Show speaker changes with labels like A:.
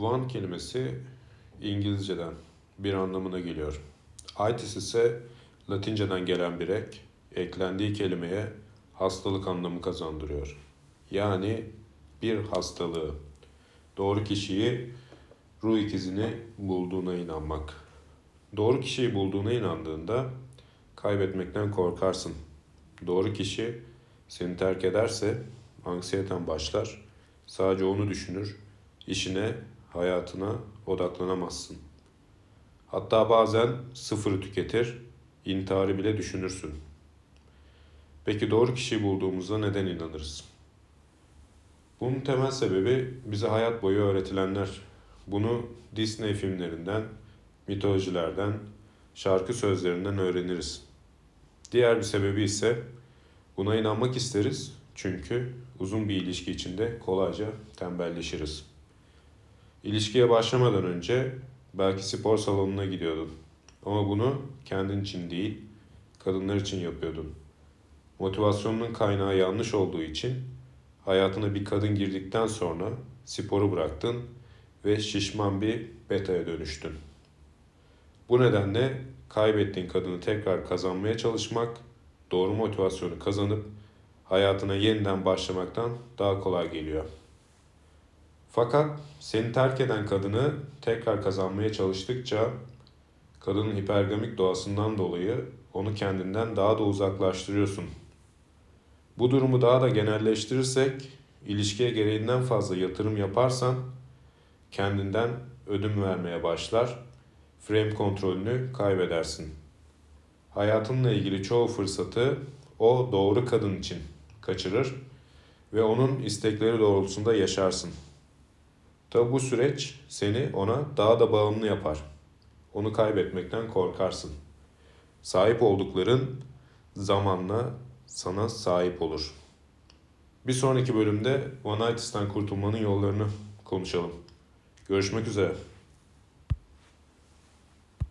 A: One kelimesi İngilizceden bir anlamına geliyor. Itis ise Latinceden gelen bir ek, eklendiği kelimeye hastalık anlamı kazandırıyor. Yani bir hastalığı. Doğru kişiyi ruh ikizini bulduğuna inanmak. Doğru kişiyi bulduğuna inandığında kaybetmekten korkarsın. Doğru kişi seni terk ederse anksiyeten başlar. Sadece onu düşünür. işine, hayatına odaklanamazsın. Hatta bazen sıfırı tüketir, intiharı bile düşünürsün. Peki doğru kişiyi bulduğumuzda neden inanırız? Bunun temel sebebi bize hayat boyu öğretilenler. Bunu Disney filmlerinden, mitolojilerden, şarkı sözlerinden öğreniriz. Diğer bir sebebi ise buna inanmak isteriz çünkü uzun bir ilişki içinde kolayca tembelleşiriz. İlişkiye başlamadan önce belki spor salonuna gidiyordun. Ama bunu kendin için değil, kadınlar için yapıyordun. Motivasyonunun kaynağı yanlış olduğu için hayatına bir kadın girdikten sonra sporu bıraktın ve şişman bir betaya dönüştün. Bu nedenle kaybettiğin kadını tekrar kazanmaya çalışmak, doğru motivasyonu kazanıp hayatına yeniden başlamaktan daha kolay geliyor. Fakat seni terk eden kadını tekrar kazanmaya çalıştıkça kadının hipergamik doğasından dolayı onu kendinden daha da uzaklaştırıyorsun. Bu durumu daha da genelleştirirsek ilişkiye gereğinden fazla yatırım yaparsan kendinden ödün vermeye başlar, frame kontrolünü kaybedersin. Hayatınla ilgili çoğu fırsatı o doğru kadın için kaçırır ve onun istekleri doğrultusunda yaşarsın. Tabi bu süreç seni ona daha da bağımlı yapar. Onu kaybetmekten korkarsın. Sahip oldukların zamanla sana sahip olur. Bir sonraki bölümde One Night kurtulmanın yollarını konuşalım. Görüşmek üzere.